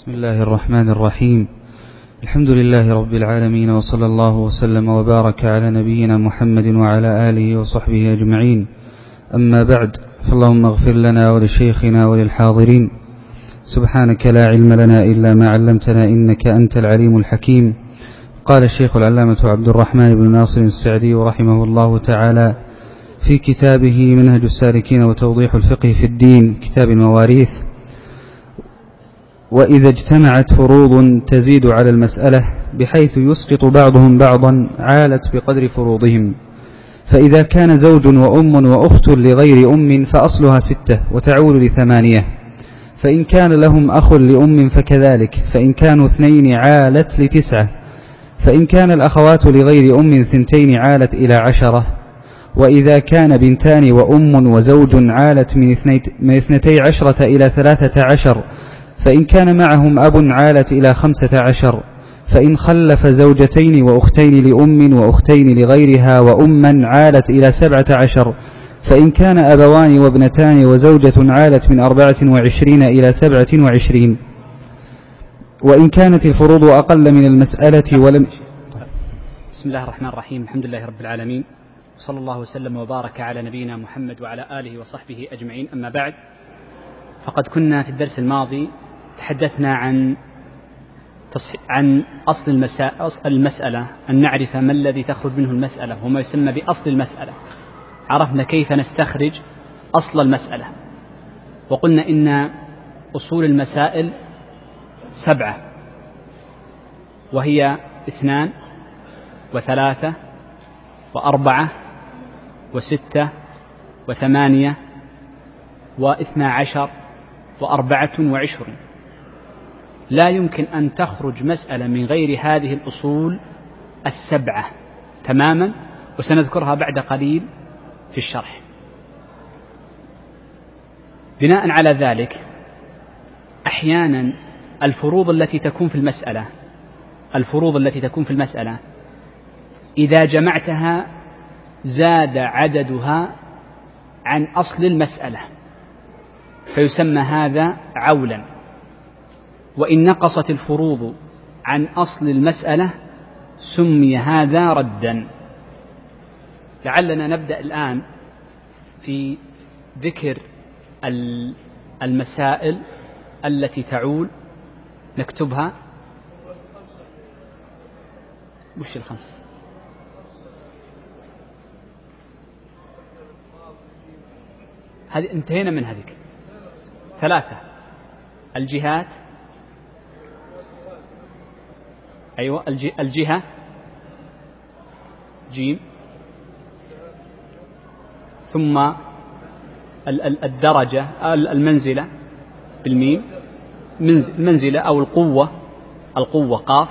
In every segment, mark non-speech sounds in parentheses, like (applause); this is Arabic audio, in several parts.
بسم الله الرحمن الرحيم. الحمد لله رب العالمين وصلى الله وسلم وبارك على نبينا محمد وعلى آله وصحبه أجمعين. أما بعد فاللهم اغفر لنا ولشيخنا وللحاضرين. سبحانك لا علم لنا إلا ما علمتنا إنك أنت العليم الحكيم. قال الشيخ العلامة عبد الرحمن بن ناصر السعدي رحمه الله تعالى في كتابه منهج السالكين وتوضيح الفقه في الدين كتاب المواريث. وإذا اجتمعت فروض تزيد على المسألة بحيث يسقط بعضهم بعضا عالت بقدر فروضهم. فإذا كان زوج وأم وأخت لغير أم فأصلها ستة وتعول لثمانية. فإن كان لهم أخ لأم فكذلك فإن كانوا اثنين عالت لتسعة. فإن كان الأخوات لغير أم ثنتين عالت إلى عشرة. وإذا كان بنتان وأم وزوج عالت من اثنتي عشرة إلى ثلاثة عشر فإن كان معهم أب عالت إلى خمسة عشر فإن خلف زوجتين وأختين لأم وأختين لغيرها وأما عالت إلى سبعة عشر فإن كان أبوان وابنتان وزوجة عالت من أربعة وعشرين إلى سبعة وعشرين. وإن كانت الفروض أقل من المسألة ولم بسم الله الرحمن الرحيم الحمد لله رب العالمين صلى الله وسلم وبارك على نبينا محمد وعلى آله وصحبه أجمعين. أما بعد فقد كنا في الدرس الماضي تحدثنا عن عن أصل المسألة أن نعرف ما الذي تخرج منه المسألة وما يسمى بأصل المسألة. عرفنا كيف نستخرج أصل المسألة. وقلنا إن أصول المسائل سبعة. وهي اثنان وثلاثة وأربعة وستة وثمانية واثنا عشر وأربعة وعشرون. لا يمكن أن تخرج مسألة من غير هذه الأصول السبعة تماما وسنذكرها بعد قليل في الشرح. بناء على ذلك أحيانا الفروض التي تكون في المسألة الفروض التي تكون في المسألة إذا جمعتها زاد عددها عن أصل المسألة فيسمى هذا عولا. وإن نقصت الفروض عن أصل المسألة سمي هذا ردا. لعلنا نبدأ الآن في ذكر المسائل التي تعول. نكتبها. وش الخمس؟ هذه انتهينا من هذيك. ثلاثة. الجهات. أيوة الجهة. جيم. ثم الدرجة المنزلة بالميم. المنزلة أو القوة القوة قاف.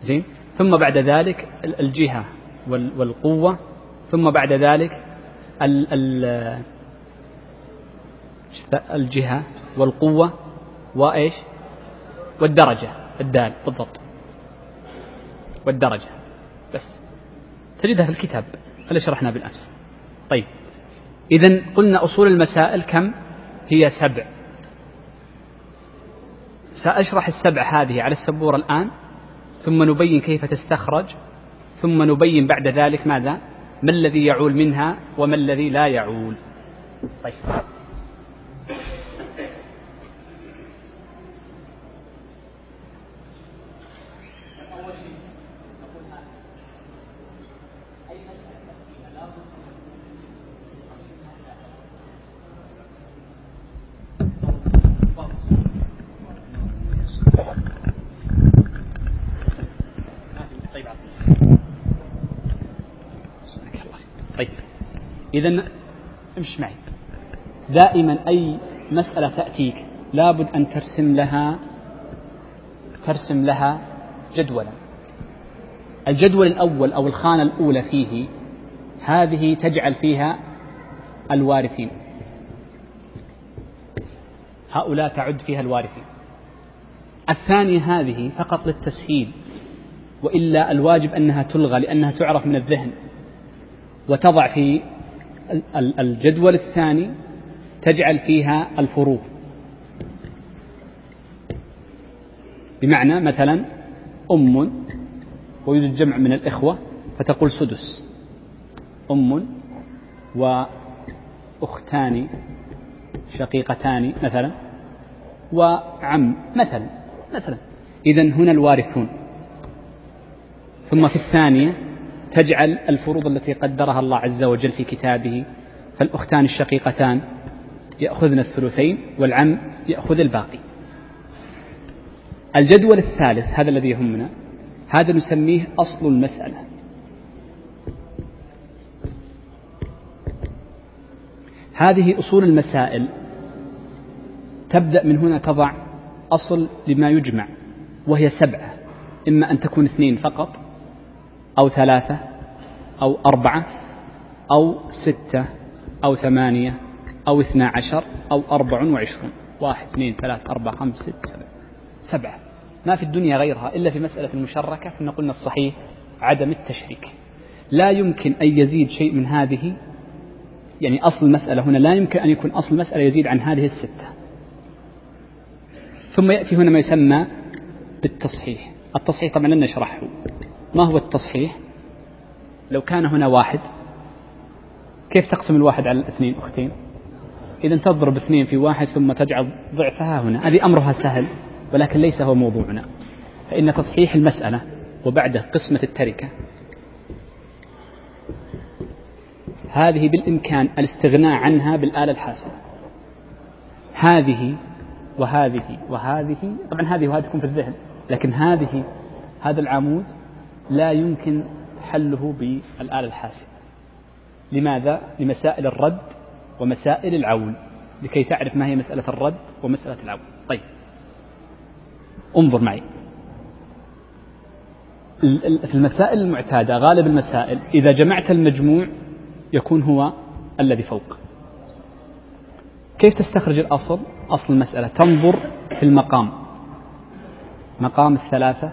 زين. ثم بعد ذلك الجهة والقوة. ثم بعد ذلك الجهة والقوة. وإيش؟ والدرجة الدال بالضبط. والدرجة بس. تجدها في الكتاب اللي شرحنا بالأمس. طيب. إذا قلنا أصول المسائل كم؟ هي سبع. سأشرح السبع هذه على السبورة الآن ثم نبين كيف تستخرج ثم نبين بعد ذلك ماذا؟ ما الذي يعول منها وما الذي لا يعول. طيب إذا امش معي دائما أي مسألة تأتيك لابد أن ترسم لها ترسم لها جدولا. الجدول الأول أو الخانة الأولى فيه هذه تجعل فيها الوارثين. هؤلاء تعد فيها الوارثين. الثانية هذه فقط للتسهيل وإلا الواجب أنها تلغى لأنها تعرف من الذهن وتضع في الجدول الثاني تجعل فيها الفروض بمعنى مثلا أم ويوجد جمع من الإخوة فتقول سدس. أم وأختان شقيقتان مثلا وعم مثلا مثلا. إذا هنا الوارثون. ثم في الثانية تجعل الفروض التي قدرها الله عز وجل في كتابه فالأختان الشقيقتان يأخذن الثلثين والعم يأخذ الباقي. الجدول الثالث هذا الذي يهمنا هذا نسميه أصل المسألة. هذه أصول المسائل. تبدأ من هنا تضع أصل لما يجمع وهي سبعة. إما أن تكون اثنين فقط أو ثلاثة أو أربعة أو ستة أو ثمانية أو اثنا عشر أو أربع وعشرون. واحد اثنين ثلاثة أربعة خمسة ستة سبعة. سبعة. ما في الدنيا غيرها إلا في مسألة المشركة كنا قلنا الصحيح عدم التشريك. لا يمكن أن يزيد شيء من هذه يعني أصل المسألة هنا لا يمكن أن يكون أصل المسألة يزيد عن هذه الستة. ثم يأتي هنا ما يسمى بالتصحيح. التصحيح طبعا لن نشرحه. ما هو التصحيح؟ لو كان هنا واحد كيف تقسم الواحد على الاثنين أختين؟ إذا تضرب اثنين في واحد ثم تجعل ضعفها هنا. هذه أمرها سهل ولكن ليس هو موضوعنا. فإن تصحيح المسألة وبعده قسمة التركة. هذه بالإمكان الاستغناء عنها بالآلة الحاسبة هذه وهذه وهذه طبعا هذه وهذه تكون في الذهن لكن هذه هذا العمود لا يمكن حله بالآلة الحاسبة لماذا؟ لمسائل الرد ومسائل العون لكي تعرف ما هي مسألة الرد ومسألة العون. طيب. انظر معي. في المسائل المعتادة غالب المسائل إذا جمعت المجموع يكون هو الذي فوق. كيف تستخرج الأصل؟ أصل المسألة. تنظر في المقام. مقام الثلاثة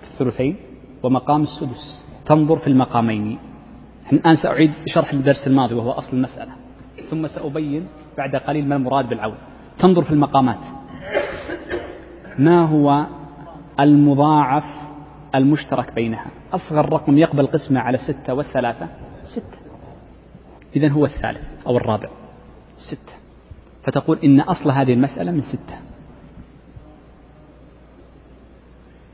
في الثلثين ومقام السدس. تنظر في المقامين. الآن سأعيد شرح الدرس الماضي وهو أصل المسألة. ثم سأبين بعد قليل ما المراد بالعون تنظر في المقامات. ما هو المضاعف المشترك بينها؟ أصغر رقم يقبل قسمة على ستة والثلاثة؟ ستة. إذا هو الثالث أو الرابع. ستة. فتقول إن أصل هذه المسألة من ستة.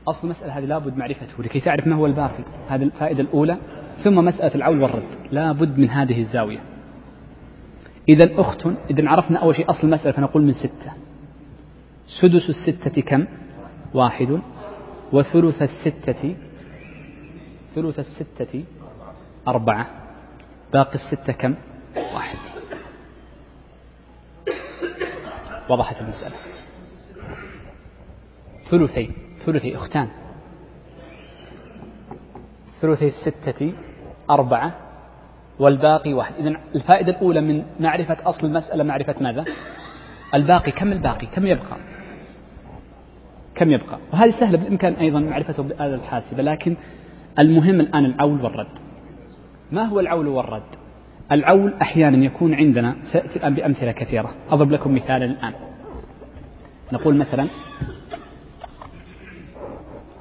أصل المسألة هذه لابد معرفته لكي تعرف ما هو الباقي. هذه الفائدة الأولى ثم مسألة العول والرد. لابد من هذه الزاوية. إذا أخت إذا عرفنا أول شيء أصل المسألة فنقول من ستة. سدس الستة كم؟ واحد. وثلث الستة ثلث الستة أربعة. باقي الستة كم؟ واحد. وضحت المسألة. ثلثي ثلثي أختان. ثلثي الستة أربعة والباقي واحد. إذن الفائدة الأولى من معرفة أصل المسألة معرفة ماذا؟ الباقي. كم الباقي؟ كم يبقى؟ كم يبقى؟ وهذه سهلة بالإمكان أيضا معرفته بالآلة الحاسبة لكن المهم الآن العول والرد. ما هو العول والرد؟ العول أحيانا يكون عندنا سأتي الآن بأمثلة كثيرة. أضرب لكم مثالا الآن. نقول مثلا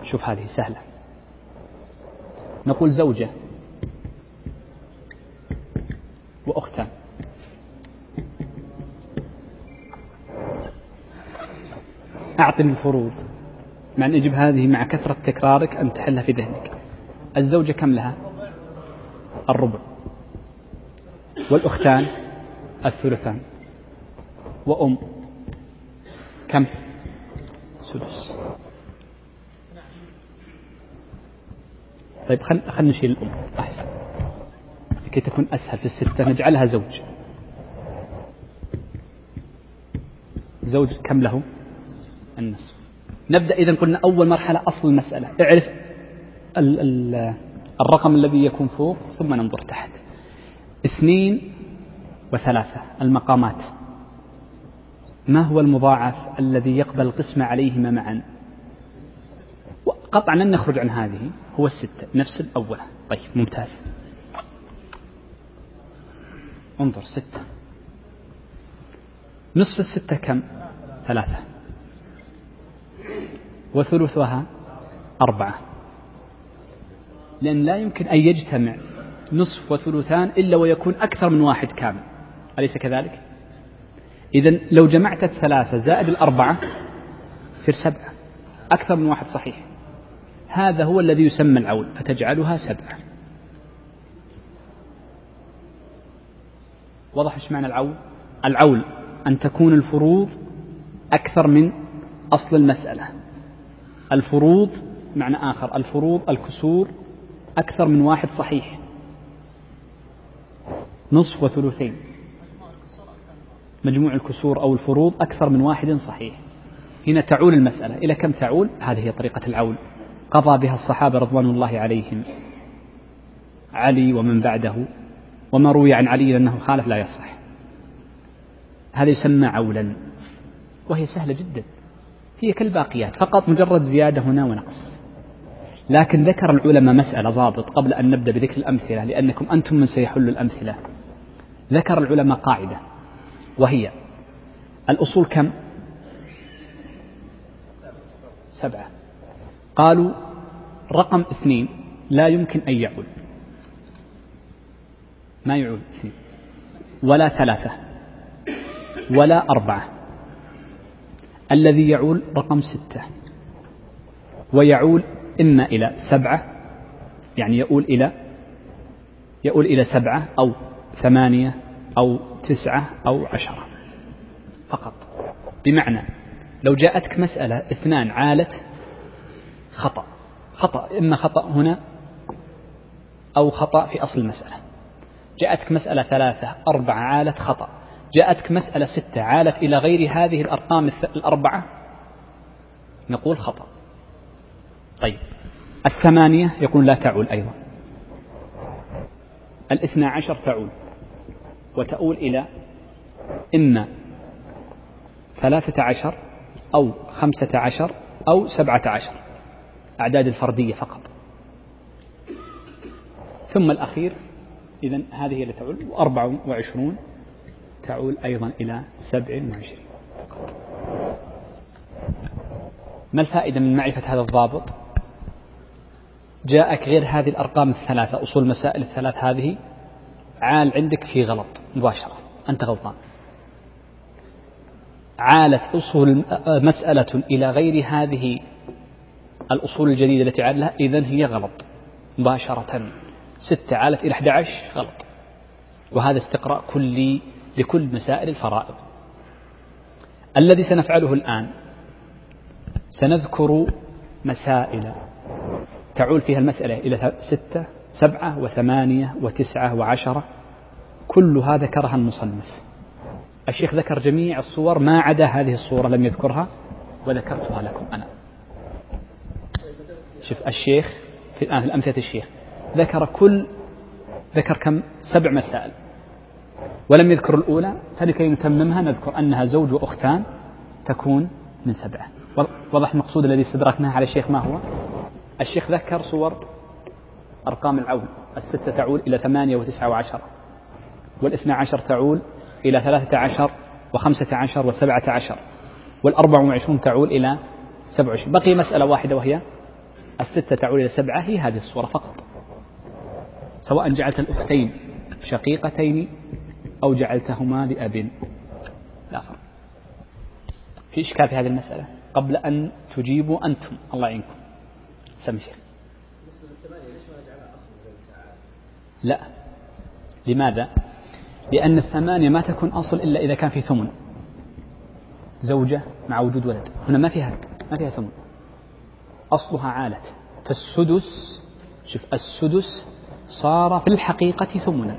شوف هذه سهلة. نقول زوجة. وأختان أعطني الفروض. مع أن يجب هذه مع كثرة تكرارك أن تحلها في ذهنك. الزوجة كم لها؟ الربع. والأختان الثلثان. وأم. كم؟ سدس. طيب خلينا خل نشيل الأم. أحسن. لكي تكون أسهل في الستة نجعلها زوج. زوج كم له؟ النصف. نبدأ إذا قلنا أول مرحلة أصل المسألة. اعرف ال ال الرقم الذي يكون فوق ثم ننظر تحت. اثنين وثلاثة المقامات. ما هو المضاعف الذي يقبل القسمة عليهما معا؟ قطعا لن نخرج عن هذه. هو الستة. نفس الأولى طيب ممتاز. انظر ستة. نصف الستة كم؟ ثلاثة. وثلثها أربعة. لأن لا يمكن أن يجتمع نصف وثلثان إلا ويكون أكثر من واحد كامل. أليس كذلك؟ إذا لو جمعت الثلاثة زائد الأربعة يصير سبعة. أكثر من واحد صحيح. هذا هو الذي يسمى العول فتجعلها سبعة. وضح إيش معنى العول؟ العول أن تكون الفروض أكثر من أصل المسألة. الفروض معنى آخر الفروض الكسور أكثر من واحد صحيح. نصف وثلثين. مجموع الكسور أو الفروض أكثر من واحد صحيح. هنا تعول المسألة. إلى كم تعول؟ هذه هي طريقة العول قضى بها الصحابة رضوان الله عليهم. علي ومن بعده وما روي عن علي أنه خالف لا يصح. هذا يسمى عولا وهي سهلة جدا. هي كالباقيات فقط مجرد زيادة هنا ونقص. لكن ذكر العلماء مسألة ضابط قبل أن نبدأ بذكر الأمثلة لأنكم أنتم من سيحل الأمثلة. ذكر العلماء قاعدة وهي الأصول كم؟ سبعة. قالوا رقم اثنين لا يمكن أن يعول ما يعول اثنين؟ ولا ثلاثة ولا أربعة. الذي يعول رقم ستة ويعول إما إلى سبعة يعني يؤول إلى يؤول إلى سبعة أو ثمانية أو تسعة أو عشرة فقط. بمعنى لو جاءتك مسألة اثنان عالت خطأ. خطأ. إما خطأ هنا أو خطأ في أصل المسألة. جاءتك مسألة ثلاثة أربعة عالت خطأ. جاءتك مسألة ستة عالت إلى غير هذه الأرقام الأربعة؟ نقول خطأ. طيب. الثمانية يقول لا تعول أيضا. الاثنى عشر تعول. وتؤول إلى إما ثلاثة عشر أو خمسة عشر أو سبعة عشر. أعداد الفردية فقط. ثم الأخير إذا هذه اللي تعول وأربع وعشرون تعول أيضا إلى سبع وعشرين. ما الفائدة من معرفة هذا الضابط؟ جاءك غير هذه الأرقام الثلاثة أصول المسائل الثلاث هذه عال عندك في غلط مباشرة أنت غلطان. عالت أصول مسألة إلى غير هذه الأصول الجديدة التي عاد إذن هي غلط. مباشرة. ستة عالت إلى 11 غلط. وهذا استقراء كلي لكل مسائل الفرائض. الذي سنفعله الآن سنذكر مسائل تعول فيها المسألة إلى ستة سبعة وثمانية وتسعة وعشرة. كلها ذكرها المصنف. الشيخ ذكر جميع الصور ما عدا هذه الصورة لم يذكرها وذكرتها لكم أنا. شوف الشيخ في الآن في أمثلة الشيخ ذكر كل ذكر كم؟ سبع مسائل. ولم يذكر الأولى فلكي نتممها نذكر أنها زوج وأختان تكون من سبعة. وضح المقصود الذي استدركناه على الشيخ ما هو؟ الشيخ ذكر صور أرقام العون. الستة تعول إلى ثمانية وتسعة وعشرة والإثنى عشر تعول إلى ثلاثة عشر وخمسة عشر وسبعة عشر والأربع وعشرون تعول إلى سبع وعشرين. بقي مسألة واحدة وهي الستة تعول إلى سبعة هي هذه الصورة فقط. سواء جعلت الأختين شقيقتين أو جعلتهما لأب. لا فرق. في إشكال في هذه المسألة؟ قبل أن تجيبوا أنتم الله يعينكم. سمي شيخ. لا. لماذا؟ لأن الثمانية ما تكون أصل إلا إذا كان في ثمن. زوجة مع وجود ولد. هنا ما فيها ما فيها ثمن. أصلها عالت. فالسدس شوف السدس صار في الحقيقة ثمنا.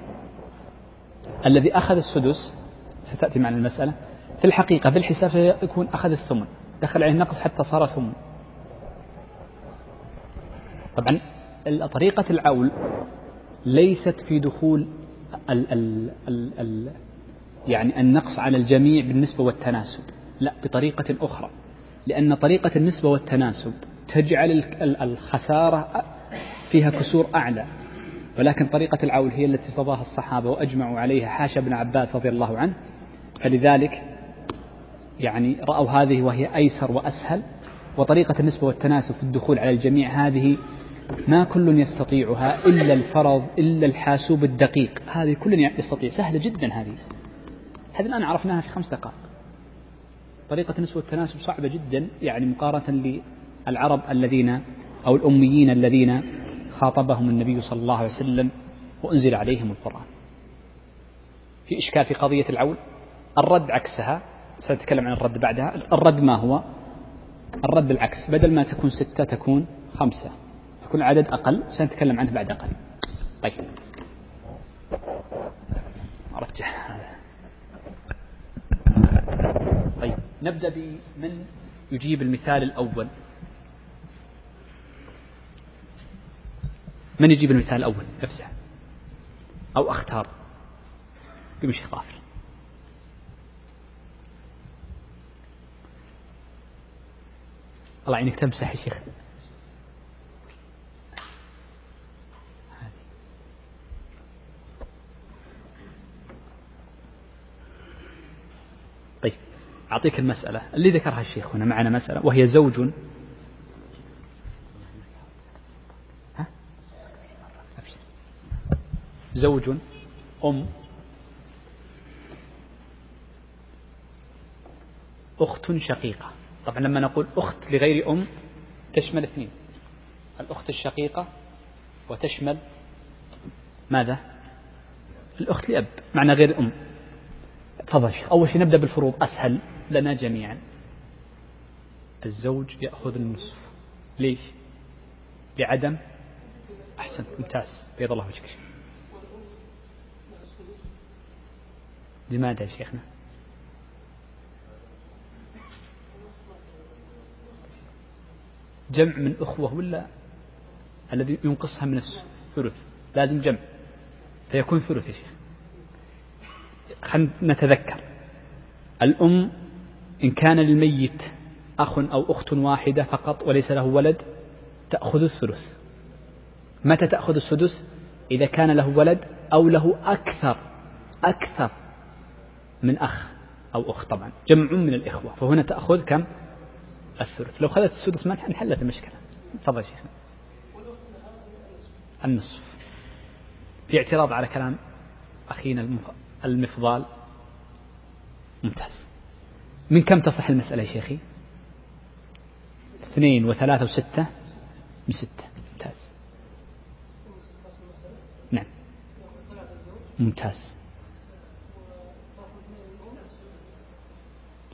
الذي أخذ السدس ستأتي معنا المسألة في الحقيقة بالحساب سيكون أخذ الثمن. دخل عليه النقص حتى صار ثمن. طبعا طريقة العول ليست في دخول ال ال ال ال يعني النقص على الجميع بالنسبة والتناسب. لا بطريقة أخرى. لأن طريقة النسبة والتناسب تجعل الخسارة فيها كسور أعلى. ولكن طريقة العول هي التي ارتضاها الصحابة وأجمعوا عليها. حاشا بن عباس رضي الله عنه. فلذلك يعني رأوا هذه وهي أيسر وأسهل. وطريقة النسبة والتناسب في الدخول على الجميع هذه ما كل يستطيعها إلا الفرض إلا الحاسوب الدقيق. هذه كل يستطيع. سهلة جدا هذه. هذه الآن عرفناها في خمس دقائق. طريقة النسبة والتناسب صعبة جدا. يعني مقارنة للعرب الذين أو الأميين الذين خاطبهم النبي صلى الله عليه وسلم وأنزل عليهم القرآن. في إشكال في قضية العول الرد عكسها سنتكلم عن الرد بعدها الرد ما هو؟ الرد بالعكس بدل ما تكون ستة تكون خمسة يكون عدد أقل سنتكلم عنه بعد قليل طيب. أرجح هذا طيب نبدأ بمن يجيب المثال الأول. من يجيب المثال الأول؟ نفسه. أو أختار. قم شيخ غافر الله يعينك تمسح يا شيخ. طيب أعطيك المسألة. اللي ذكرها الشيخ هنا معنا مسألة وهي زوج زوج أم. أخت شقيقة. طبعا لما نقول أخت لغير أم تشمل اثنين. الأخت الشقيقة وتشمل ماذا؟ الأخت لأب معنى غير أم. تفضل أول شيء نبدأ بالفروض أسهل لنا جميعا. الزوج يأخذ النصف. ليش؟ لعدم أحسن. ممتاز. بيض الله وجهك. لماذا يا شيخنا؟ جمع من أخوة ولا الذي ينقصها من الثلث؟ لازم جمع فيكون ثلث يا شيخ. خلينا نتذكر. الأم إن كان للميت أخ أو أخت واحدة فقط وليس له ولد تأخذ الثلث. متى تأخذ السدس؟ إذا كان له ولد أو له أكثر أكثر. من أخ أو أخت طبعا جمع من الإخوة. فهنا تأخذ كم؟ الثلث. لو خذت السدس ما انحلت المشكلة. تفضل شيخنا النصف. في اعتراض على كلام أخينا المفضال. ممتاز. من كم تصح المسألة يا شيخي؟ اثنين وثلاثة وستة من ستة. ممتاز. نعم. ممتاز.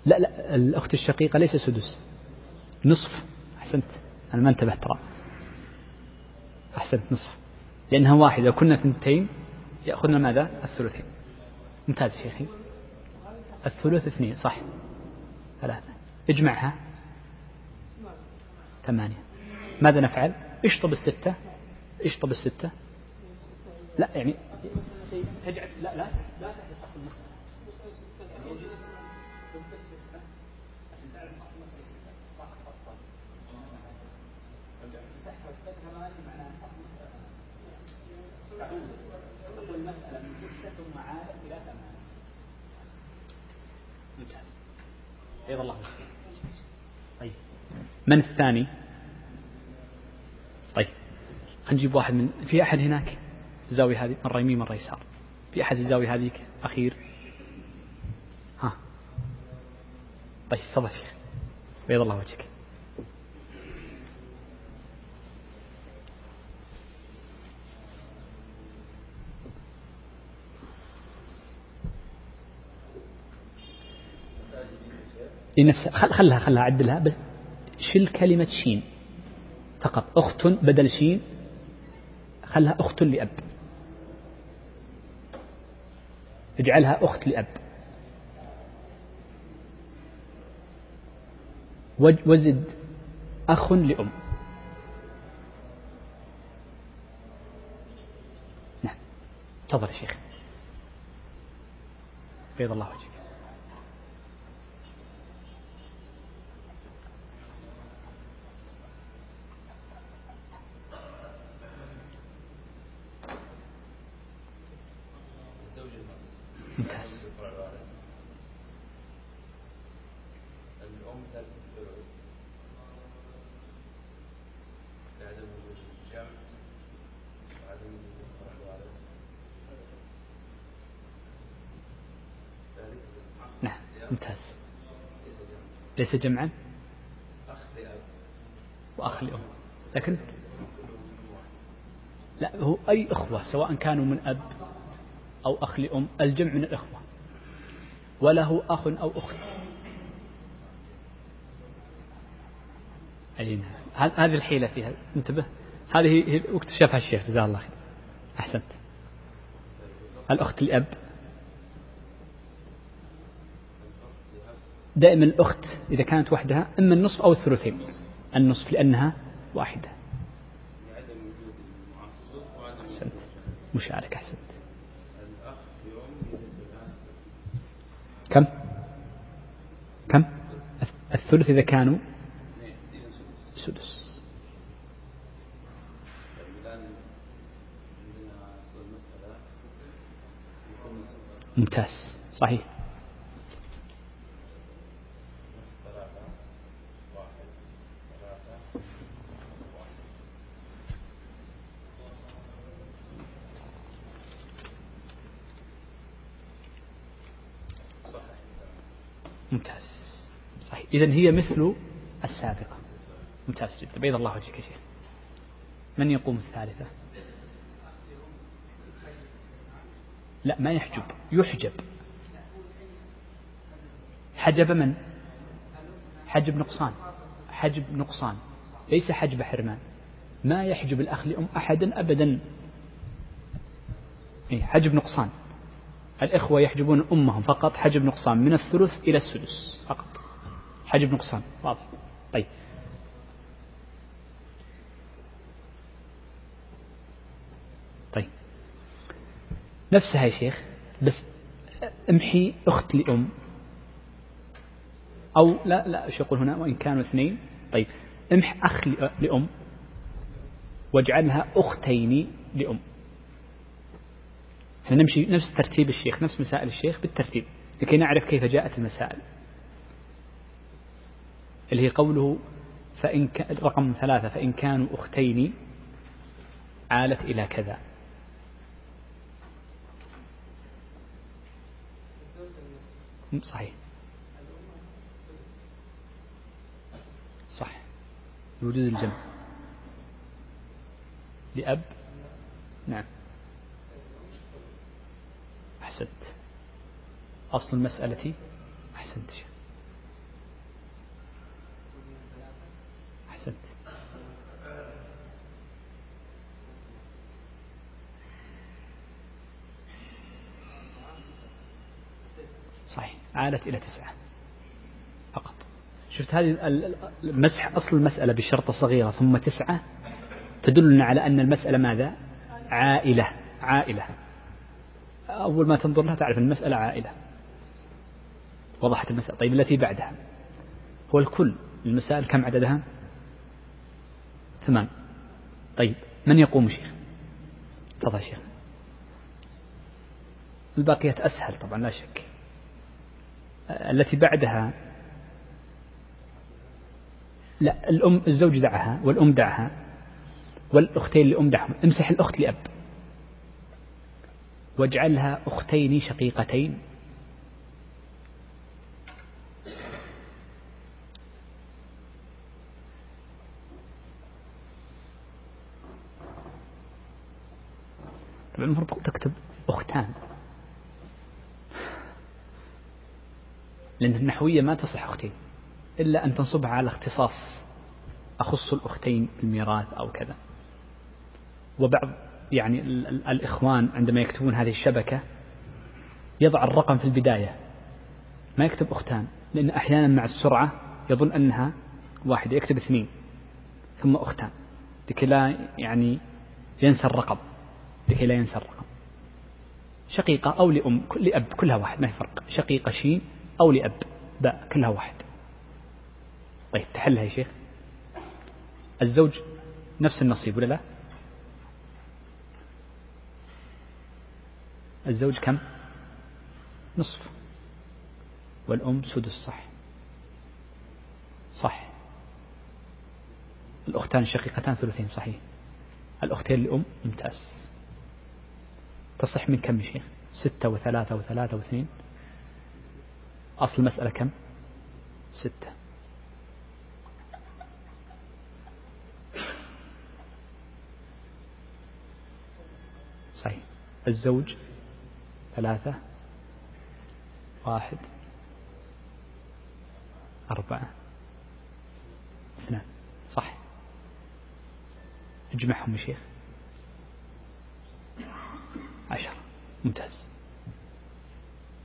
لا لا الأخت الشقيقة ليس سدس. نصف. أحسنت. أنا ما انتبهت ترى. أحسنت نصف. لأنها واحدة. لو كنا اثنتين يأخذنا ماذا؟ الثلثين. ممتاز شيخي الثلث اثنين صح. ثلاثة. اجمعها. ثمانية. ماذا نفعل؟ اشطب الستة. اشطب الستة. لا يعني لا لا لا. أيضا الله طيب. من الثاني؟ طيب. نجيب واحد من في أحد هناك؟ الزاوية هذه مرة يمين مرة يسار. في أحد الزاوية هذيك؟ أخير. ها. طيب تفضل شيخ. بيض الله وجهك. لنفسها خل خلها خلها عدلها بس شل كلمة شين فقط. أخت بدل شين خلها أخت لأب. اجعلها أخت لأب. وزد أخ لأم. نعم. تفضل يا شيخ. بيض الله وجهك ممتاز نعم ممتاز ليس جمعا؟ وأخ لأم لكن؟ لا هو أي إخوة سواء كانوا من أب أو أخ لأم الجمع من الإخوة. وله أخ أو أخت. أي نعم هذه الحيلة فيها. انتبه. هذه اكتشفها الشيخ جزاه الله خير. أحسنت. الأخت الأب دائما الأخت إذا كانت وحدها إما النصف أو الثلثين النصف لأنها واحدة. أحسنت. مشارك أحسنت. كم؟ كم؟ الثلث إذا كانوا سدس. ممتاز. صحيح ممتاز صحيح إذا هي مثل السابقة. ممتاز جدا. بيض الله وجهك يا شيخ. من يقوم الثالثة؟ لا ما يحجب. يحجب. حجب من؟ حجب نقصان. حجب نقصان. ليس حجب حرمان. ما يحجب الأخ لأم أحدا أبدا. إيه حجب نقصان. الإخوة يحجبون أمهم فقط. حجب نقصان من الثلث إلى السدس فقط. حجب نقصان واضح. طيب. طيب. نفسها يا شيخ بس امحي أخت لأم. أو لا لا إيش يقول هنا؟ وإن كانوا اثنين. طيب. امح أخ لأم. واجعلها أختين لأم. إحنا نمشي نفس ترتيب الشيخ نفس مسائل الشيخ بالترتيب لكي نعرف كيف جاءت المسائل. اللي هي قوله فإن. رقم ثلاثة فإن كانوا أختين عالت إلى كذا. صحيح. صح. وجود الجمع. لأب. نعم. أحسنت. أصل المسألة أحسنت أحسنت عادت إلى تسعة فقط. شفت هذه المسح أصل المسألة بشرطة صغيرة ثم تسعة تدلنا على أن المسألة ماذا؟ عائلة عائلة. أول ما تنظر لها تعرف المسألة عائلة. وضحت المسألة. طيب التي بعدها؟ هو الكل. المسائل كم عددها؟ ثمان. طيب من يقوم شيخ؟ تفضل شيخ. الباقيات أسهل طبعا لا شك. التي بعدها. لا الأم الزوج دعها والأم دعها والأختين لأم دعهم. امسح الأخت لأب. واجعلها أختين شقيقتين. طبعا المفروض تكتب أختان. لأن النحوية ما تصح أختين إلا أن تنصبها على اختصاص أخص الأختين بالميراث أو كذا. وبعض يعني الإخوان عندما يكتبون هذه الشبكة يضع الرقم في البداية ما يكتب أختان لأن أحيانا مع السرعة يظن أنها واحدة يكتب اثنين ثم أختان لكي لا يعني ينسى الرقم لكي لا ينسى الرقم. شقيقة أو لأم لأب كلها واحد ما في فرق. شقيقة شين أو لأب. باء كلها واحد. طيب تحلها يا شيخ. الزوج نفس النصيب ولا لا؟ الزوج كم؟ نصف. والأم سدس صح. صح. الأختان الشقيقتان ثلثين صحيح. الأختين لأم ممتاز. تصح من كم يا شيخ؟ ستة وثلاثة وثلاثة واثنين. أصل المسألة كم؟ ستة. صحيح. الزوج ثلاثة واحد أربعة اثنان. صح. اجمعهم يا شيخ. عشرة ممتاز.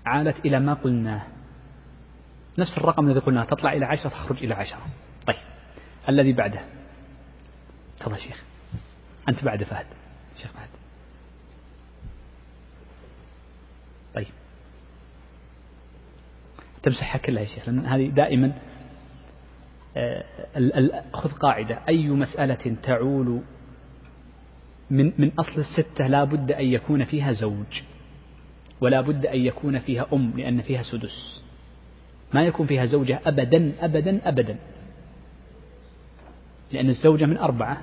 عادت إلى ما قلناه. نفس الرقم الذي قلناه تطلع إلى عشرة تخرج إلى عشرة. طيب الذي بعده؟ تفضل شيخ. أنت بعد فهد. شيخ فهد. طيب. تمسحها كلها يا شيخ لأن هذه دائما آه، خذ قاعدة. أي مسألة تعول من من أصل الستة لا بد أن يكون فيها زوج ولا بد أن يكون فيها أم لأن فيها سدس. ما يكون فيها زوجة أبدا أبدا أبدا. لأن الزوجة من أربعة.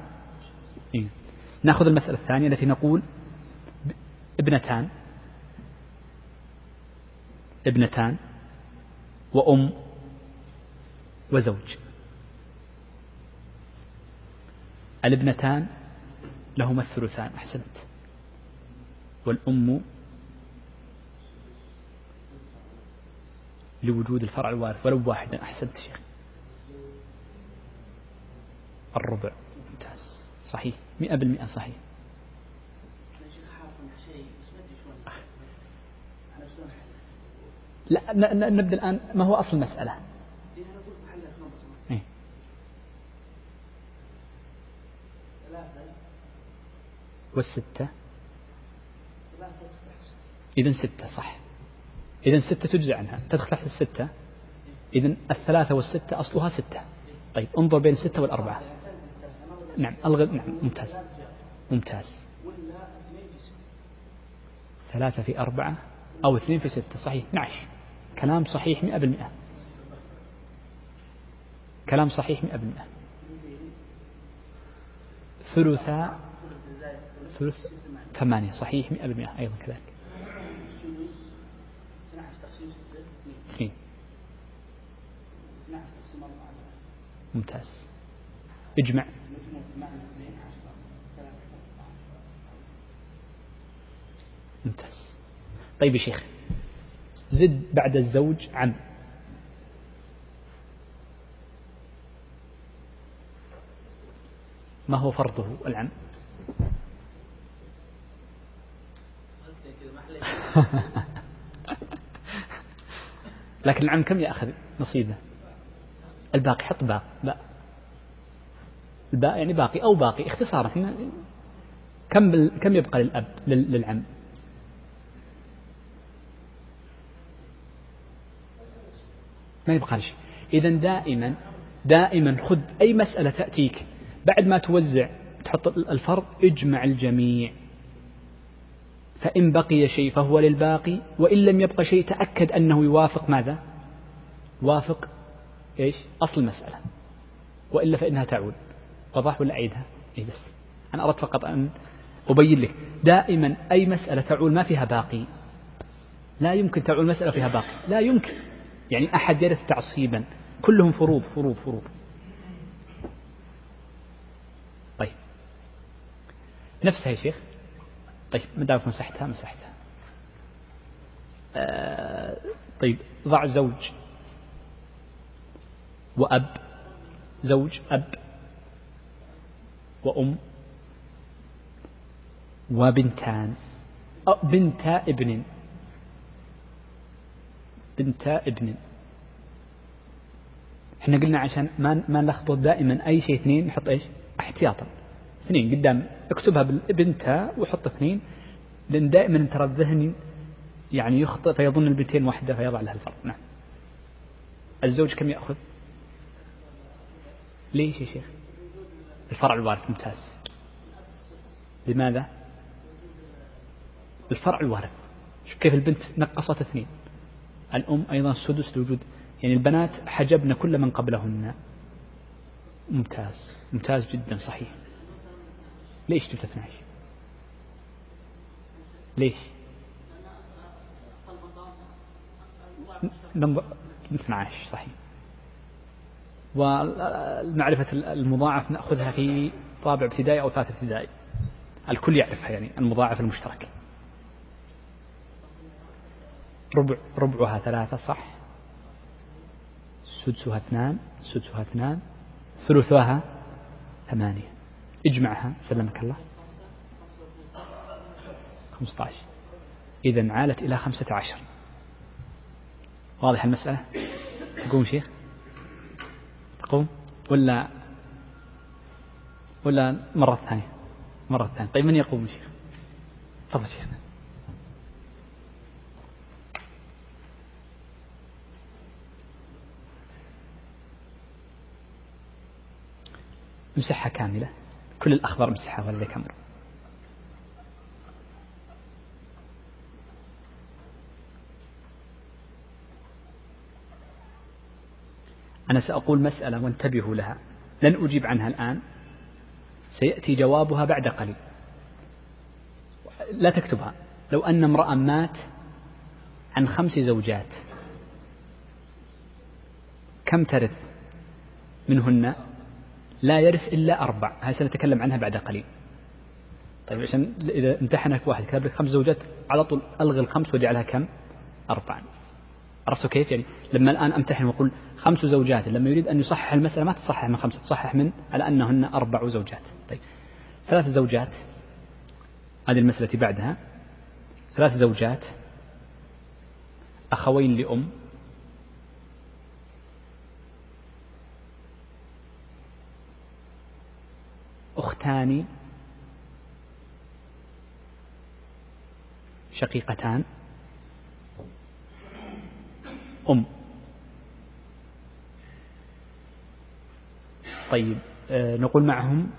إيه؟ نأخذ المسألة الثانية التي نقول ابنتان. ابنتان وأم وزوج. الابنتان لهما الثلثان أحسنت. والأم لوجود الفرع الوارث ولو واحدا أحسنت شيخ. الربع. ممتاز. صحيح. مئة بالمئة صحيح. لا نبدأ الآن. ما هو أصل المسألة؟ إيه؟ والستة؟ إذا ستة صح. إذا ستة تجزي عنها. تدخل تحت الستة إذا الثلاثة والستة أصلها ستة. طيب انظر بين الستة والأربعة. نعم ألغي نعم ممتاز. ممتاز. ثلاثة في أربعة أو اثنين في ستة. صحيح. 12 كلام صحيح مئة بالمئة. كلام صحيح مئة بالمئة. ثلثا ثلث ثمانية. صحيح مئة بالمئة أيضا كذلك اثنين ممتاز. اجمع. ممتاز. طيب يا شيخ زد بعد الزوج عم. ما هو فرضه العم؟ (laughs) لكن العم كم يأخذ نصيبه. الباقي حط باء. باء. الباء يعني باقي أو باقي اختصارا. إحنا كم كم يبقى للأب للعم؟ ما يبقى شيء. إذا دائما دائما خذ أي مسألة تأتيك. بعد ما توزع تحط الفرض اجمع الجميع. فإن بقي شيء فهو للباقي وإن لم يبق شيء تأكد أنه يوافق ماذا؟ وافق إيش؟ أصل المسألة. وإلا فإنها تعود. وضح ولا أعيدها؟ إيه بس. أنا أردت فقط أن أبين لك. دائما أي مسألة تعول ما فيها باقي. لا يمكن تعول مسألة فيها باقي. لا يمكن. يعني أحد يرث تعصيبا. كلهم فروض فروض فروض. طيب. نفسها يا شيخ. طيب ما دامك مسحتها مسحتها. آه طيب ضع زوج. وأب زوج أب وأم وبنتان. أو بنتا ابن. بنتا ابن. إحنا قلنا عشان ما ما نلخبط دائما أي شيء اثنين نحط إيش؟ احتياطا. اثنين قدام. اكتبها بالبنتا وحط اثنين لأن دائما ترى الذهن يعني يخطئ فيظن البنتين واحدة فيضع لها الفرق. نعم. الزوج كم يأخذ؟ ليش يا شيخ؟ الفرع الوارث ممتاز لماذا؟ الفرع الوارث كيف البنت نقصت اثنين الأم أيضا السدس لوجود يعني البنات حجبن كل من قبلهن ممتاز ممتاز جدا صحيح ليش جبت 12 ليش نمبر 12 صحيح ومعرفة المضاعف نأخذها في رابع ابتدائي أو ثالث ابتدائي. الكل يعرفها يعني المضاعف المشترك ربع ربعها ثلاثة صح. سدسها اثنان سدسها اثنان ثلثها ثمانية. اجمعها سلمك الله. خمسة عشر. إذا عالت إلى خمسة عشر. واضح المسألة؟ تقوم شيخ. تقوم ولا ولا مرة ثانية؟ مرة ثانية. طيب من يقوم شيخ؟ تفضل شيخنا امسحها كاملة. كل الأخضر امسحها ولا كامل. أنا سأقول مسألة وانتبهوا لها. لن أجيب عنها الآن. سيأتي جوابها بعد قليل. لا تكتبها. لو أن امرأ مات عن خمس زوجات كم ترث منهن؟ لا يرث إلا أربع. هذه سنتكلم عنها بعد قليل. طيب عشان إذا امتحنك واحد كتب لك خمس زوجات على طول ألغي الخمس واجعلها كم؟ أربعا عرفتوا كيف؟ يعني لما الآن أمتحن وأقول خمس زوجات لما يريد أن يصحح المسألة ما تصحح من خمسة تصحح من على أنهن أربع زوجات. طيب ثلاث زوجات هذه المسألة التي بعدها ثلاث زوجات أخوين لأم أختان شقيقتان. أم. طيب آه نقول معهم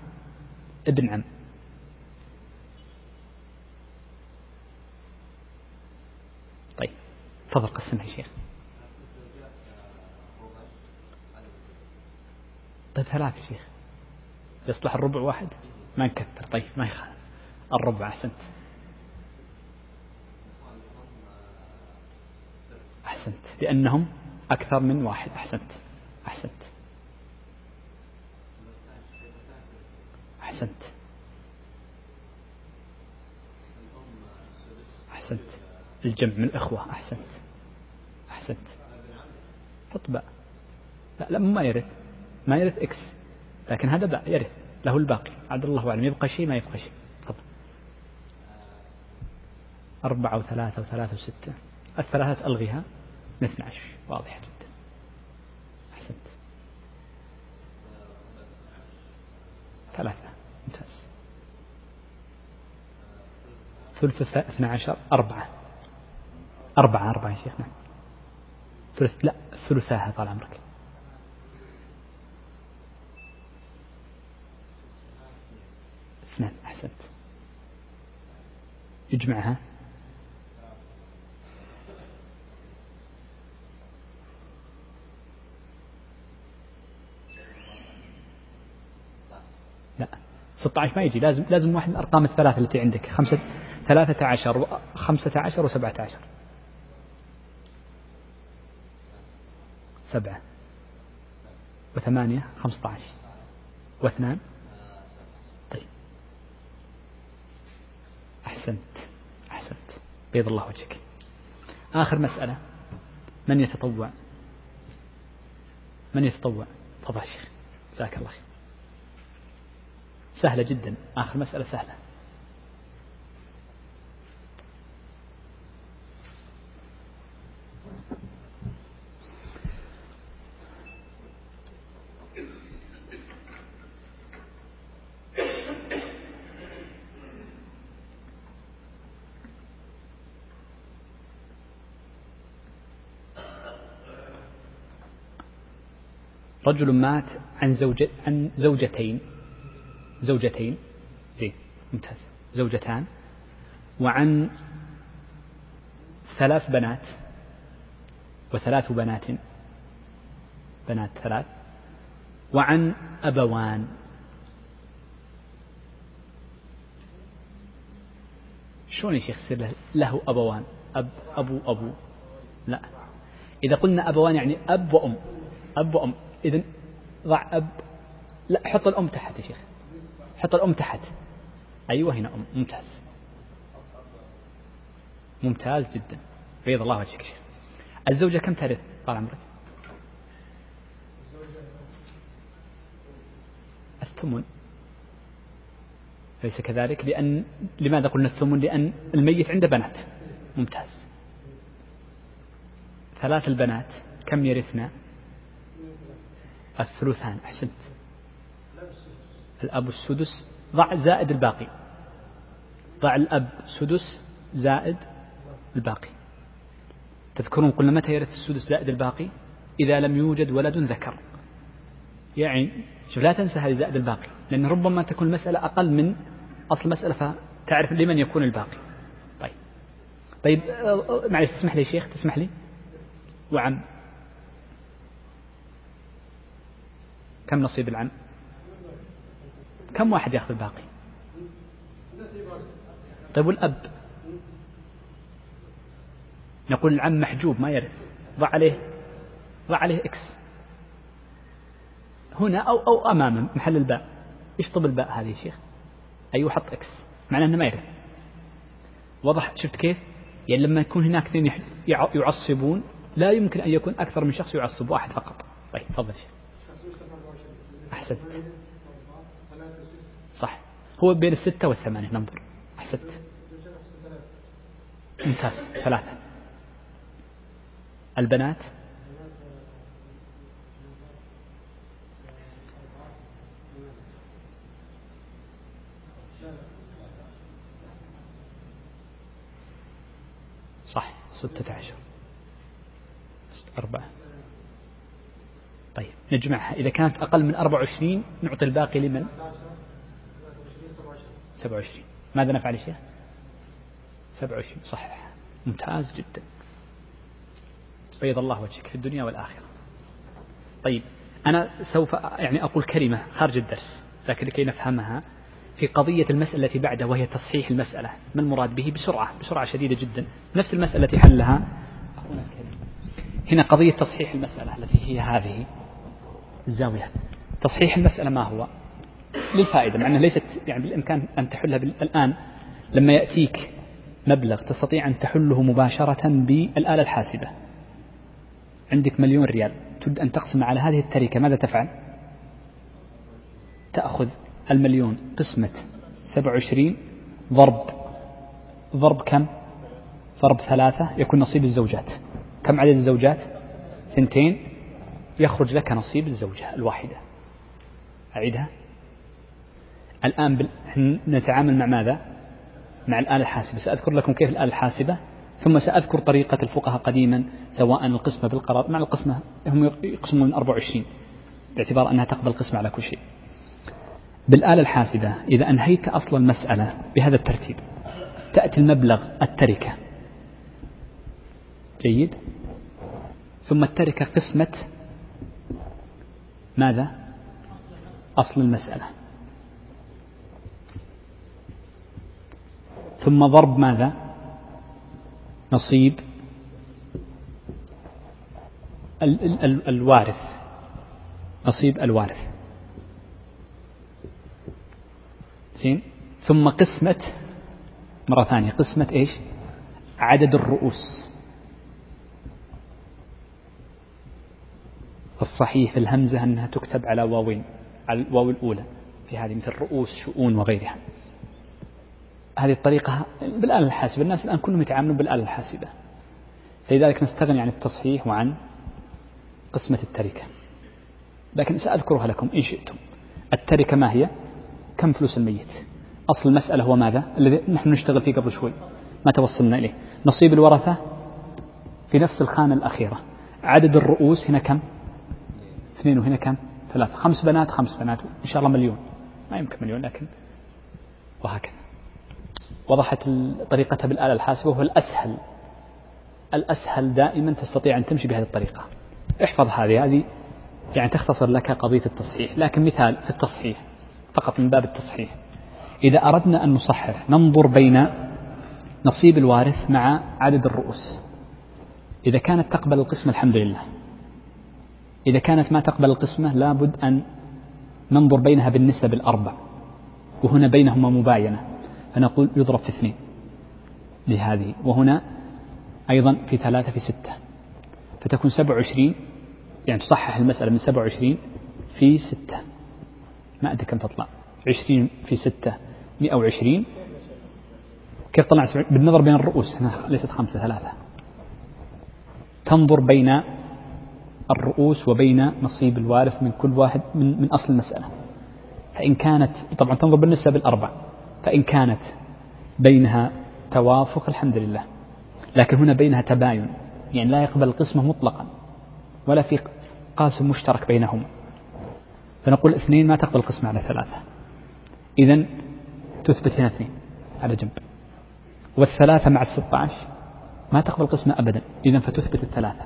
ابن عم. طيب تفضل قسمها يا شيخ. طيب ثلاثة شيخ. يصلح الربع واحد؟ ما نكثر. طيب ما يخالف. الربع أحسنت. أحسنت. لأنهم أكثر من واحد. أحسنت. أحسنت. أحسنت. أحسنت. الجمع من الإخوة. أحسنت. أحسنت. حط باء لا لا ما يرث. ما يرث إكس. لكن هذا باء يرث. له الباقي. عبد الله أعلم. يبقى شيء ما يبقى شيء. تفضل. أربعة وثلاثة وثلاثة وستة. الثلاثة ألغيها. من 12 واضحة جدا. أحسنت. ثلاثة. ممتاز. ثلث اثنى عشر أربعة. أربعة أربعة يا شيخ نعم ثلث لا ثلثاها طال عمرك. اثنان. أحسنت. اجمعها. لا. 16 ما يجي. لازم لازم واحد من الأرقام الثلاثة التي عندك. عشر خمسة عشر وسبعة عشر. سبعة. وثمانية خمسة عشر. واثنان. طيب. أحسنت. أحسنت. بيض الله وجهك. آخر مسألة. من يتطوع؟ من يتطوع؟ تفضل شيخ. جزاك الله خير. سهلة جدا. آخر مسألة سهلة. رجل مات عن زوجة عن زوجتين. زوجتين. زين ممتاز. زوجتان. وعن ثلاث بنات وثلاث بنات. بنات ثلاث. وعن أبوان. شلون يا شيخ يصير له, له أبوان؟ أب أبو أبو. لا. إذا قلنا أبوان يعني أب وأم. أب وأم. إذا ضع أب. لا حط الأم تحت يا شيخ. حط الأم تحت. أيوة هنا أم. ممتاز. ممتاز جدا. بيض الله وجهك شيخ. الزوجة كم ترث طال عمرك؟ الثمن. أليس كذلك؟ لأن لماذا قلنا الثمن؟ لأن الميت عنده بنات. ممتاز. ثلاث البنات كم يرثنا؟ الثلثان. أحسنت. الأب السدس ضع زائد الباقي. ضع الأب سدس زائد الباقي. تذكرون قلنا متى يرث السدس زائد الباقي؟ إذا لم يوجد ولد ذكر. يعني شوف لا تنسى هذه زائد الباقي لأن ربما تكون المسألة أقل من أصل المسألة فتعرف لمن يكون الباقي. طيب. طيب معلش تسمح لي شيخ؟ تسمح لي؟ وعم كم نصيب العم كم واحد ياخذ الباقي؟ طيب والأب؟ نقول العم محجوب ما يرث ضع عليه ضع عليه X. هنا أو أو أمام محل الباء. اشطب الباء هذه يا شيخ؟ أيوة حط X. معناه أنه ما يرث وضح شفت كيف؟ يعني لما يكون هناك اثنين يعصبون لا يمكن أن يكون أكثر من شخص يعصب واحد فقط. طيب تفضل أحسنت. هو بين الستة والثمانية ننظر. أحسنت. ممتاز. ثلاثة. البنات. صح. ستة عشر. أربعة. طيب نجمعها. إذا كانت أقل من أربعة وعشرين نعطي الباقي لمن؟ سبعة وعشرين. ماذا نفعل يا شيخ؟ سبعة وعشرين. صحيح. ممتاز جدا. بيض الله وجهك في الدنيا والآخرة. طيب أنا سوف يعني أقول كلمة خارج الدرس لكن لكي نفهمها في قضية المسألة التي بعده وهي تصحيح المسألة. ما المراد به؟ بسرعة بسرعة شديدة جدا. نفس المسألة التي حلها. هنا قضية تصحيح المسألة التي هي هذه. الزاوية تصحيح المسألة ما هو؟ للفائدة مع أنها ليست يعني بالإمكان أن تحلها الآن. لما يأتيك مبلغ تستطيع أن تحله مباشرة بالآلة الحاسبة. عندك مليون ريال. تريد أن تقسم على هذه التركة. ماذا تفعل؟ تأخذ المليون قسمة سبع وعشرين ضرب. ضرب كم؟ ضرب ثلاثة يكون نصيب الزوجات. كم عدد الزوجات؟ ثنتين. يخرج لك نصيب الزوجة الواحدة. أعيدها. الآن. نتعامل مع ماذا؟ مع الآلة الحاسبة. سأذكر لكم كيف الآلة الحاسبة. ثم سأذكر طريقة الفقهاء قديما سواء القسمة بالقرار مع القسمة هم يقسمون من 24 باعتبار أنها تقبل قسمة على كل شيء. بالآلة الحاسبة إذا أنهيت أصل المسألة بهذا الترتيب تأتي المبلغ التركة. جيد؟ ثم التركة قسمة ماذا؟ أصل المسألة. ثم ضرب ماذا؟ نصيب. ال ال ال الوارث. نصيب الوارث. زين؟ ثم قسمة مرة ثانية قسمة إيش؟ عدد الرؤوس. الصحيح الهمزة أنها تكتب على واوين على الواو الأولى. في هذه مثل رؤوس شؤون وغيرها. هذه الطريقة بالآلة الحاسبة. الناس الآن كلهم يتعاملون بالآلة الحاسبة. لذلك نستغني عن التصحيح وعن قسمة التركة. لكن سأذكرها لكم إن شئتم. التركة ما هي؟ كم فلوس الميت؟ أصل المسألة هو ماذا؟ الذي نحن نشتغل فيه قبل شوي. ما توصلنا إليه. نصيب الورثة في نفس الخانة الأخيرة. عدد الرؤوس هنا كم؟ اثنين وهنا كم؟ ثلاثة. خمس بنات خمس بنات إن شاء الله مليون. ما يمكن مليون لكن وهكذا. وضحت طريقتها بالآلة الحاسبة وهو الأسهل. الأسهل دائما تستطيع أن تمشي بهذه الطريقة. احفظ هذه هذه يعني تختصر لك قضية التصحيح. لكن مثال في التصحيح فقط من باب التصحيح. إذا أردنا أن نصحح ننظر بين نصيب الوارث مع عدد الرؤوس. إذا كانت تقبل القسمة الحمد لله. إذا كانت ما تقبل القسمة لابد أن ننظر بينها بالنسب الأربع وهنا بينهما مباينة. فنقول يضرب في اثنين لهذه. وهنا أيضا في ثلاثة في ستة. فتكون سبع وعشرين يعني تصحح المسألة من سبع وعشرين في ستة. ما أدري كم تطلع. عشرين في ستة مئة وعشرين. كيف طلع؟ بالنظر بين الرؤوس. هنا ليست خمسة ثلاثة. تنظر بين الرؤوس وبين نصيب الوارث من كل واحد من, من أصل المسألة. فإن كانت طبعا تنظر بالنسبة بالأربع فإن كانت بينها توافق الحمد لله. لكن هنا بينها تباين. يعني لا يقبل القسمة مطلقا. ولا في قاسم مشترك بينهما فنقول اثنين ما تقبل القسمة على ثلاثة. إذا تثبت هنا اثنين. على جنب. والثلاثة مع الستة عشر ما تقبل قسمة أبدا. إذا فتثبت الثلاثة.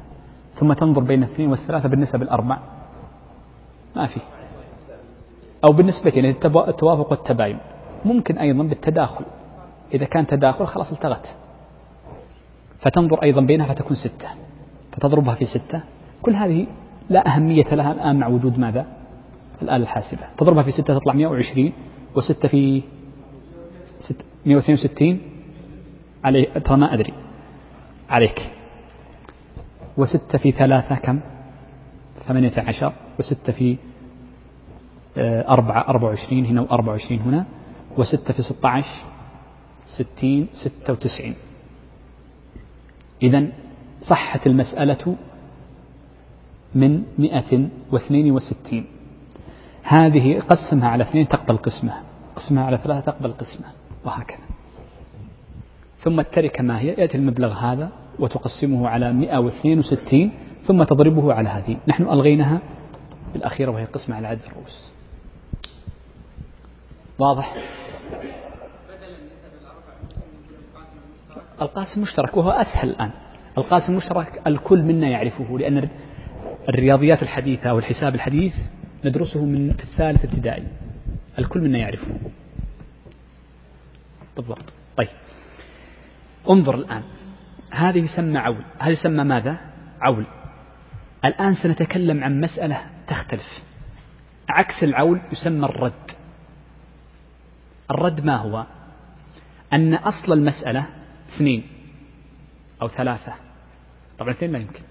ثم تنظر بين الاثنين والثلاثة بالنسبة الأربع ما في. أو بالنسبة يعني التوافق والتباين. ممكن أيضا بالتداخل. إذا كان تداخل خلاص التغت. فتنظر أيضا بينها فتكون ستة. فتضربها في ستة. كل هذه لا أهمية لها الآن مع وجود ماذا؟ الآلة الحاسبة. تضربها في ستة تطلع 120 وستة في 162 عليه ترى ما أدري. عليك. وستة في ثلاثة كم؟ ثمانية عشر. وستة في آه، أربعة أربعة وعشرين. هنا وأربعة وعشرين هنا. وستة في ستة عشر ستين ستة وتسعين. إذا صحت المسألة من مئة واثنين وستين. هذه قسمها على اثنين تقبل قسمة قسمها على ثلاثة تقبل قسمة وهكذا. ثم التركة ما هي يأتي المبلغ هذا وتقسمه على 162 ثم تضربه على هذه. نحن ألغيناها بالأخيرة وهي قسمة على عدد الرؤوس. واضح؟ القاسم مشترك وهو أسهل الآن. القاسم المشترك الكل منا يعرفه لأن الرياضيات الحديثة والحساب الحديث ندرسه من في الثالث ابتدائي. الكل منا يعرفه. بالضبط. طيب. انظر الآن. هذه يسمى عول. هذه يسمى ماذا؟ عول. الآن سنتكلم عن مسألة تختلف. عكس العول يسمى الرد. الرد ما هو؟ أن أصل المسألة اثنين أو ثلاثة. طبعا اثنين لا يمكن.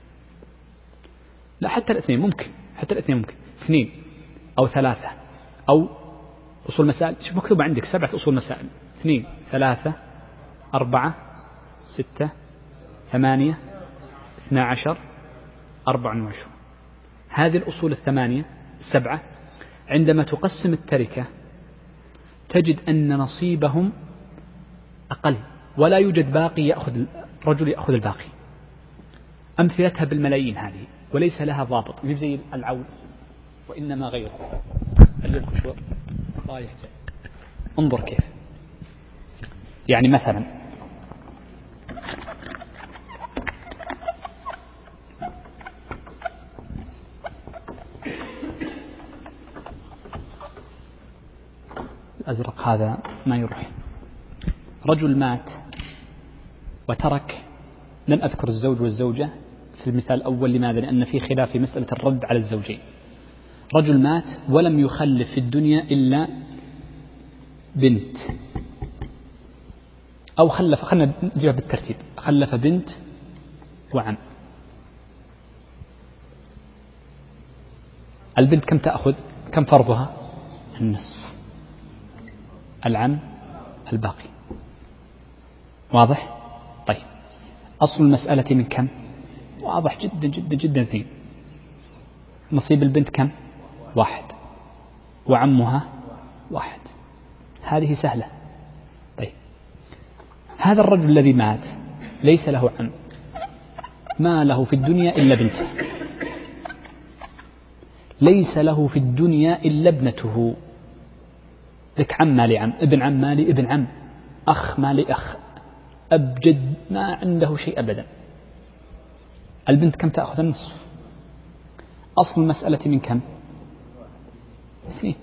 لا حتى الاثنين ممكن. حتى الاثنين ممكن. اثنين أو ثلاثة أو أصول مسائل. شوف مكتوب عندك سبعة أصول مسائل. اثنين ثلاثة أربعة ستة ثمانية اثنا عشر أربع وعشرون. هذه الأصول الثمانية السبعة عندما تقسم التركة تجد أن نصيبهم أقل ولا يوجد باقي يأخذ رجل يأخذ الباقي. أمثلتها بالملايين هذه وليس لها ضابط مش زي العول وإنما غيره. جاي انظر كيف. يعني مثلا الأزرق هذا ما يروح. رجل مات وترك لم أذكر الزوج والزوجة في المثال الأول لماذا؟ لأن في خلاف في مسألة الرد على الزوجين. رجل مات ولم يخلف في الدنيا إلا بنت. أو خلف خلنا نجيبها بالترتيب. خلف بنت وعم. البنت كم تأخذ؟ كم فرضها؟ النصف. العم الباقي. واضح؟ طيب. أصل المسألة من كم؟ واضح جدا جدا جدا اثنين. نصيب البنت كم؟ واحد. وعمها واحد. هذه سهلة. طيب. هذا الرجل الذي مات ليس له عم. ما له في الدنيا إلا بنته. ليس له في الدنيا إلا ابنته. لك عم مالي عم ابن عم مالي ابن عم أخ مالي أخ أب جد ما عنده شيء أبدا. البنت كم تأخذ؟ النصف. أصل المسألة من كم؟ اثنين.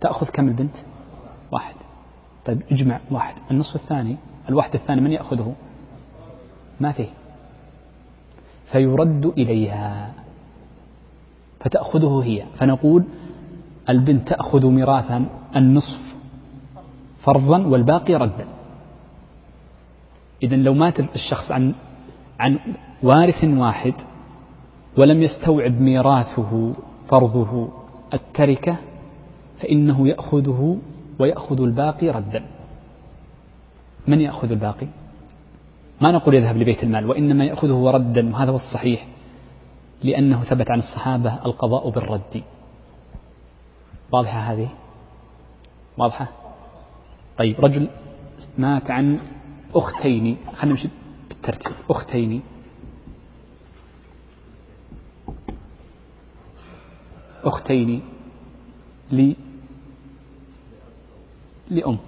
تأخذ كم البنت؟ واحد. طيب اجمع واحد. النصف الثاني الواحد الثاني من يأخذه؟ ما فيه. فيرد إليها. فتأخذه هي. فنقول البنت تأخذ ميراثا النصف فرضا والباقي ردا. إذا لو مات الشخص عن عن وارث واحد ولم يستوعب ميراثه فرضه التركة فإنه يأخذه ويأخذ الباقي ردا. من يأخذ الباقي؟ ما نقول يذهب لبيت المال وإنما يأخذه ردا وهذا هو الصحيح لأنه ثبت عن الصحابة القضاء بالرد. واضحة هذه؟ واضحة؟ طيب رجل مات عن أختين. خلينا نمشي بالترتيب. أختين. أختين لي لأم.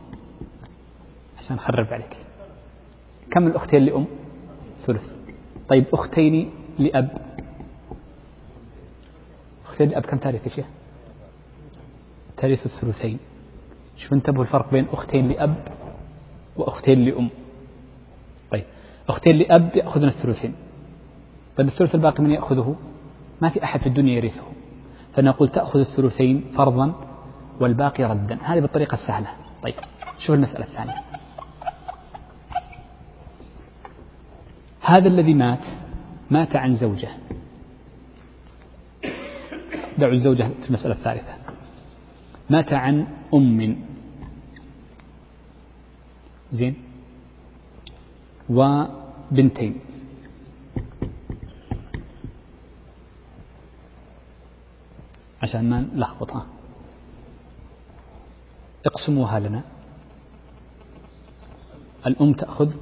عشان أخرب عليك. كم الأختين لأم؟ ثلث. طيب أختين لأب. أختين لأب كم تاريخ يا شيخ؟ ترث الثلثين. شوف انتبهوا الفرق بين أختين لأب وأختين لأم؟ طيب أختين لأب يأخذن الثلثين. طيب الثلث الباقي من يأخذه ما في أحد في الدنيا يرثه. فنقول تأخذ الثلثين فرضا والباقي ردا. هذه بالطريقة السهلة. طيب شوف المسألة الثانية. هذا الذي مات مات عن زوجة. دعوا الزوجة في المسألة الثالثة. مات عن أم. زين. وبنتين. عشان ما نلخبطها. اقسموها لنا. الأم تأخذ.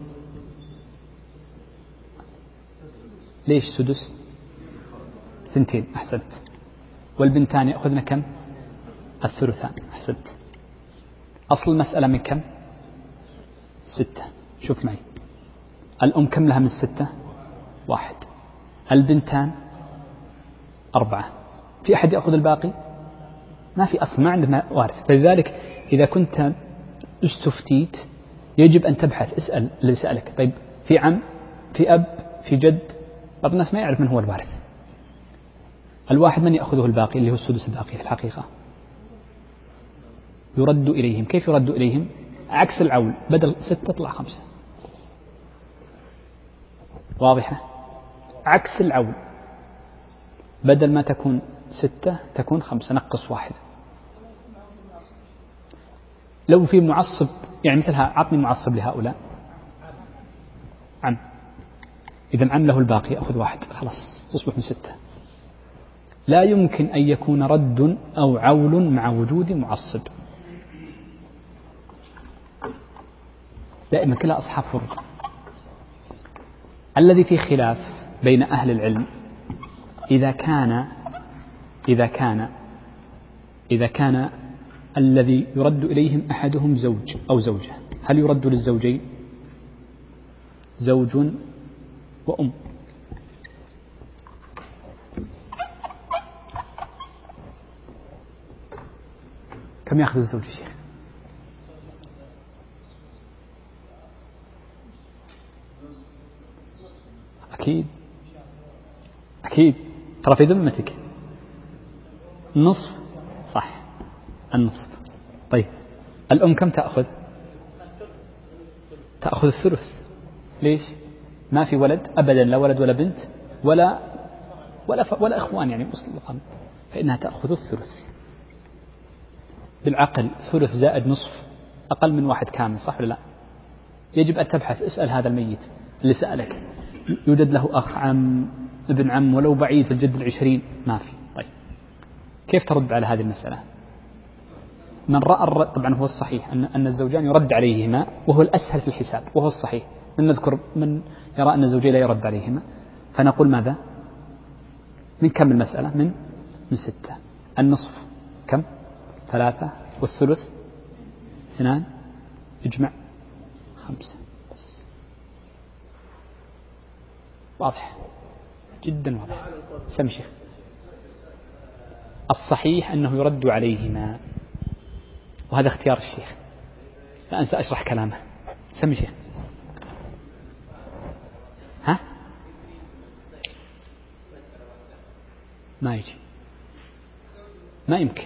ليش سدس؟ ثنتين. أحسنت. والبنتان يأخذن كم؟ الثلثان أحسنت. أصل المسألة من كم؟ ستة. شوف معي. الأم كم لها من الستة واحد. البنتان؟ أربعة. في أحد يأخذ الباقي؟ ما في أصل ما عندنا وارث. فلذلك إذا كنت استفتيت يجب أن تبحث اسأل اللي سألك. طيب في عم في أب في جد؟ بعض الناس ما يعرف من هو الوارث. الواحد من يأخذه الباقي اللي هو السدس الباقي في الحقيقة؟ يرد إليهم. كيف يرد إليهم؟ عكس العول بدل ستة تطلع خمسة. واضحة؟ عكس العول بدل ما تكون ستة تكون خمسة. نقص واحد لو في معصب يعني مثلها عطني معصب لهؤلاء. عم. إذا عم له الباقي أخذ واحد. خلاص تصبح من ستة. لا يمكن أن يكون رد أو عول مع وجود معصب. دائما كلها أصحاب فروض الذي في خلاف بين أهل العلم إذا كان إذا كان إذا كان الذي يرد إليهم أحدهم زوج أو زوجة. هل يرد للزوجين؟ زوج وأم. كم يأخذ الزوج يا شيخ؟ أكيد. أكيد. ترى في ذمتك. نصف. صح. النصف. طيب. الأم كم تأخذ؟ تأخذ الثلث. ليش؟ ما في ولد أبدا لا ولد ولا بنت ولا ولا ولا إخوان يعني مطلقا. فإنها تأخذ الثلث. بالعقل ثلث زائد نصف أقل من واحد كامل صح ولا لا؟ يجب أن تبحث. اسأل هذا الميت اللي سألك. يوجد له أخ عم ابن عم ولو بعيد في الجد العشرين. ما في. طيب. كيف ترد على هذه المسألة؟ من رأى الرد طبعا هو الصحيح أن, أن الزوجان يرد عليهما وهو الأسهل في الحساب وهو الصحيح. من نذكر من يرى أن الزوجين لا يرد عليهما. فنقول ماذا؟ من كم المسألة؟ من؟ من ستة. النصف كم؟ ثلاثة. والثلث؟ اثنان. اجمع. خمسة. واضح. جدا واضح. سم شيخ. الصحيح أنه يرد عليهما. وهذا اختيار الشيخ. لا أنسى أشرح كلامه. سمي شيخ. ها؟ ما يجي. ما يمكن.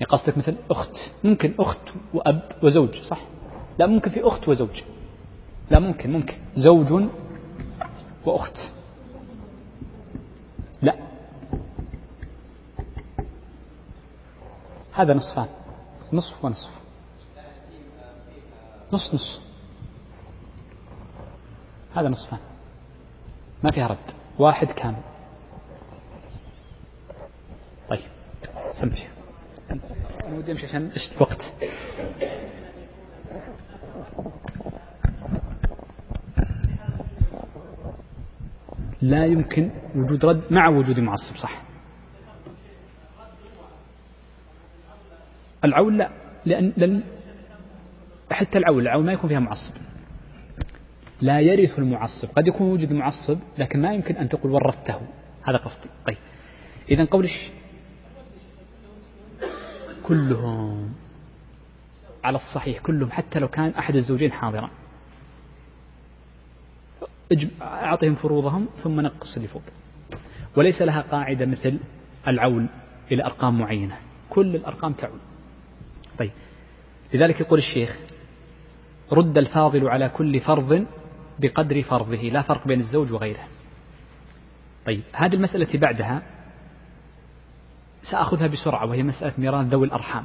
يعني قصدك مثل أخت. ممكن أخت وأب وزوج صح؟ لا ممكن في أخت وزوج. لا ممكن ممكن. زوج وأخت. لا. هذا نصفان. نصف ونصف. نص نص. هذا نصفان. ما فيها رد. واحد كامل. طيب. سمشي أنا ودي أمشي عشان وقت. لا يمكن وجود رد مع وجود معصب صح. العول لا لأن, حتى العول العول ما يكون فيها معصب. لا يرث المعصب. قد يكون وجود معصب لكن ما يمكن أن تقول ورثته. هذا قصدي. طيب. إذا قولش كلهم. على الصحيح كلهم حتى لو كان أحد الزوجين حاضرا. أعطهم فروضهم ثم نقص اللي فوق. وليس لها قاعدة مثل العول إلى أرقام معينة. كل الأرقام تعول طيب. لذلك يقول الشيخ رد الفاضل على كل فرض بقدر فرضه. لا فرق بين الزوج وغيره. طيب. هذه المسألة بعدها سأخذها بسرعة وهي مسألة ميراث ذوي الأرحام.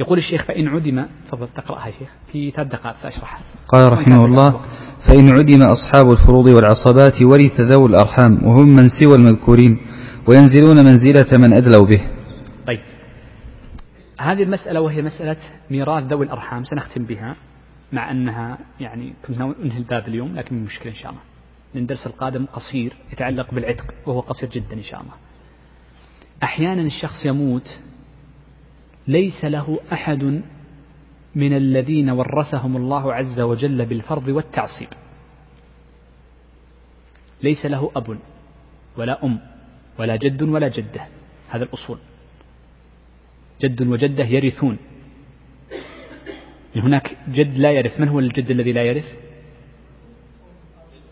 يقول الشيخ فإن عدم تفضل تقرأها يا شيخ في ثلاث دقائق سأشرحها. قال رحمه الله فإن عدم أصحاب الفروض والعصبات ورث ذوي الأرحام وهم من سوى المذكورين وينزلون منزلة من أدلوا به. طيب. هذه المسألة وهي مسألة ميراث ذوي الأرحام سنختم بها مع أنها يعني كنت ننهي الباب اليوم لكن مشكلة إن شاء الله. لأن الدرس القادم قصير يتعلق بالعتق وهو قصير جدا إن شاء الله. أحيانا الشخص يموت ليس له أحد من الذين ورثهم الله عز وجل بالفرض والتعصيب. ليس له أب ولا أم ولا جد ولا جدة. هذا الأصول. جد وجدة يرثون. هناك جد لا يرث. من هو الجد الذي لا يرث؟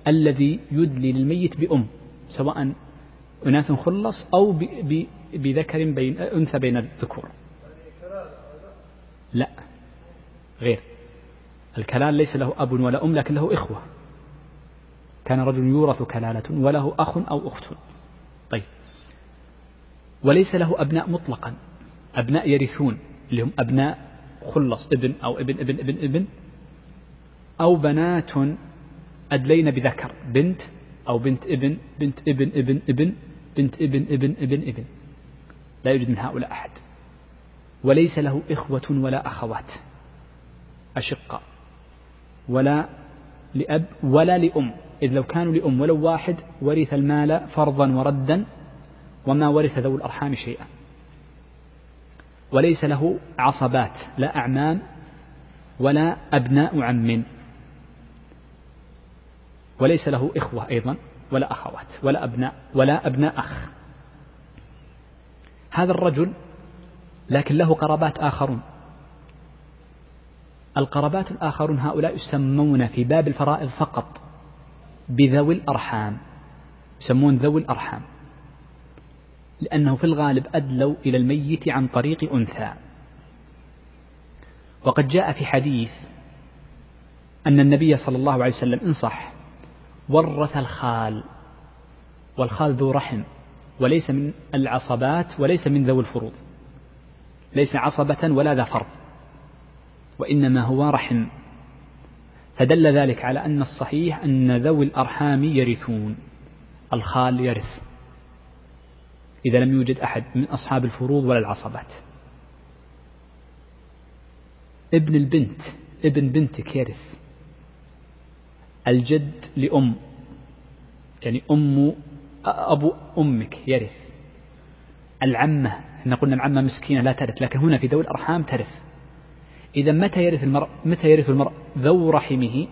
الذي يدلي للميت بأم سواء أناث خلص أو بذكر بين أنثى بين الذكور. لا. غير. الكلال ليس له أب ولا أم لكن له إخوة. كان رجل يورث كلالة وله أخ أو أخت. طيب. وليس له أبناء مطلقا. أبناء يرثون. اللي هم أبناء خلص ابن أو ابن ابن ابن ابن. أو بنات أدلين بذكر. بنت أو بنت ابن بنت ابن ابن ابن. بنت ابن ابن ابن ابن. لا يوجد من هؤلاء أحد. وليس له إخوة ولا أخوات أشقاء ولا لأب ولا لأم إذ لو كانوا لأم ولو واحد ورث المال فرضا وردا وما ورث ذو الأرحام شيئا. وليس له عصبات لا أعمام ولا أبناء عم. وليس له إخوة أيضا ولا أخوات ولا أبناء ولا أبناء أخ. هذا الرجل لكن له قرابات آخرون. القرابات الآخرون هؤلاء يسمون في باب الفرائض فقط بذوي الأرحام. يسمون ذوي الأرحام. لأنه في الغالب أدلوا إلى الميت عن طريق أنثى. وقد جاء في حديث أن النبي صلى الله عليه وسلم إن صح ورث الخال والخال ذو رحم وليس من العصبات وليس من ذوي الفروض. ليس عصبة ولا ذا فرض وإنما هو رحم. فدل ذلك على أن الصحيح أن ذوي الأرحام يرثون الخال يرث. إذا لم يوجد أحد من أصحاب الفروض ولا العصبات. ابن البنت ابن بنتك يرث. الجد لأم يعني أم أبو أمك يرث. العمة إحنا قلنا العمة مسكينة لا ترث لكن هنا في ذوي الأرحام ترث. إذا متى يرث المرء متى يرث المرء ذو رحمه؟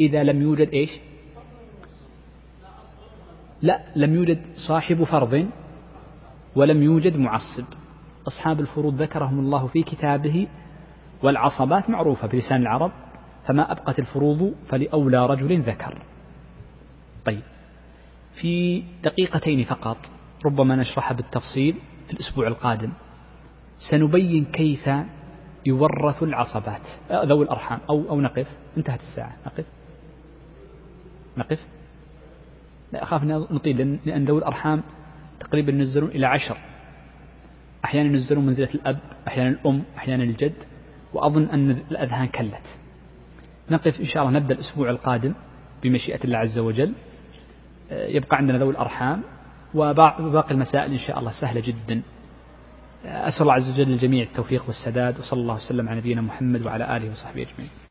إذا لم يوجد إيش؟ لا لم يوجد صاحب فرض ولم يوجد معصب. أصحاب الفروض ذكرهم الله في كتابه والعصبات معروفة بلسان العرب فما أبقت الفروض فلأولى رجل ذكر. طيب في دقيقتين فقط ربما نشرح بالتفصيل. في الأسبوع القادم سنبين كيف يورث العصبات. ذوي الأرحام. أو أو نقف. انتهت الساعة. نقف. نقف. لا أخاف أن نطيل لأن ذوي الأرحام تقريبا ينزلون إلى عشر. أحيانا ينزلون منزلة الأب أحيانا الأم أحيانا الجد وأظن أن الأذهان كلت. نقف إن شاء الله. نبدأ الأسبوع القادم بمشيئة الله عز وجل. يبقى عندنا ذوي الأرحام. وباقي المسائل إن شاء الله سهلة جدا. أسأل الله عز وجل للجميع التوفيق والسداد وصلى الله وسلم على نبينا محمد وعلى آله وصحبه أجمعين.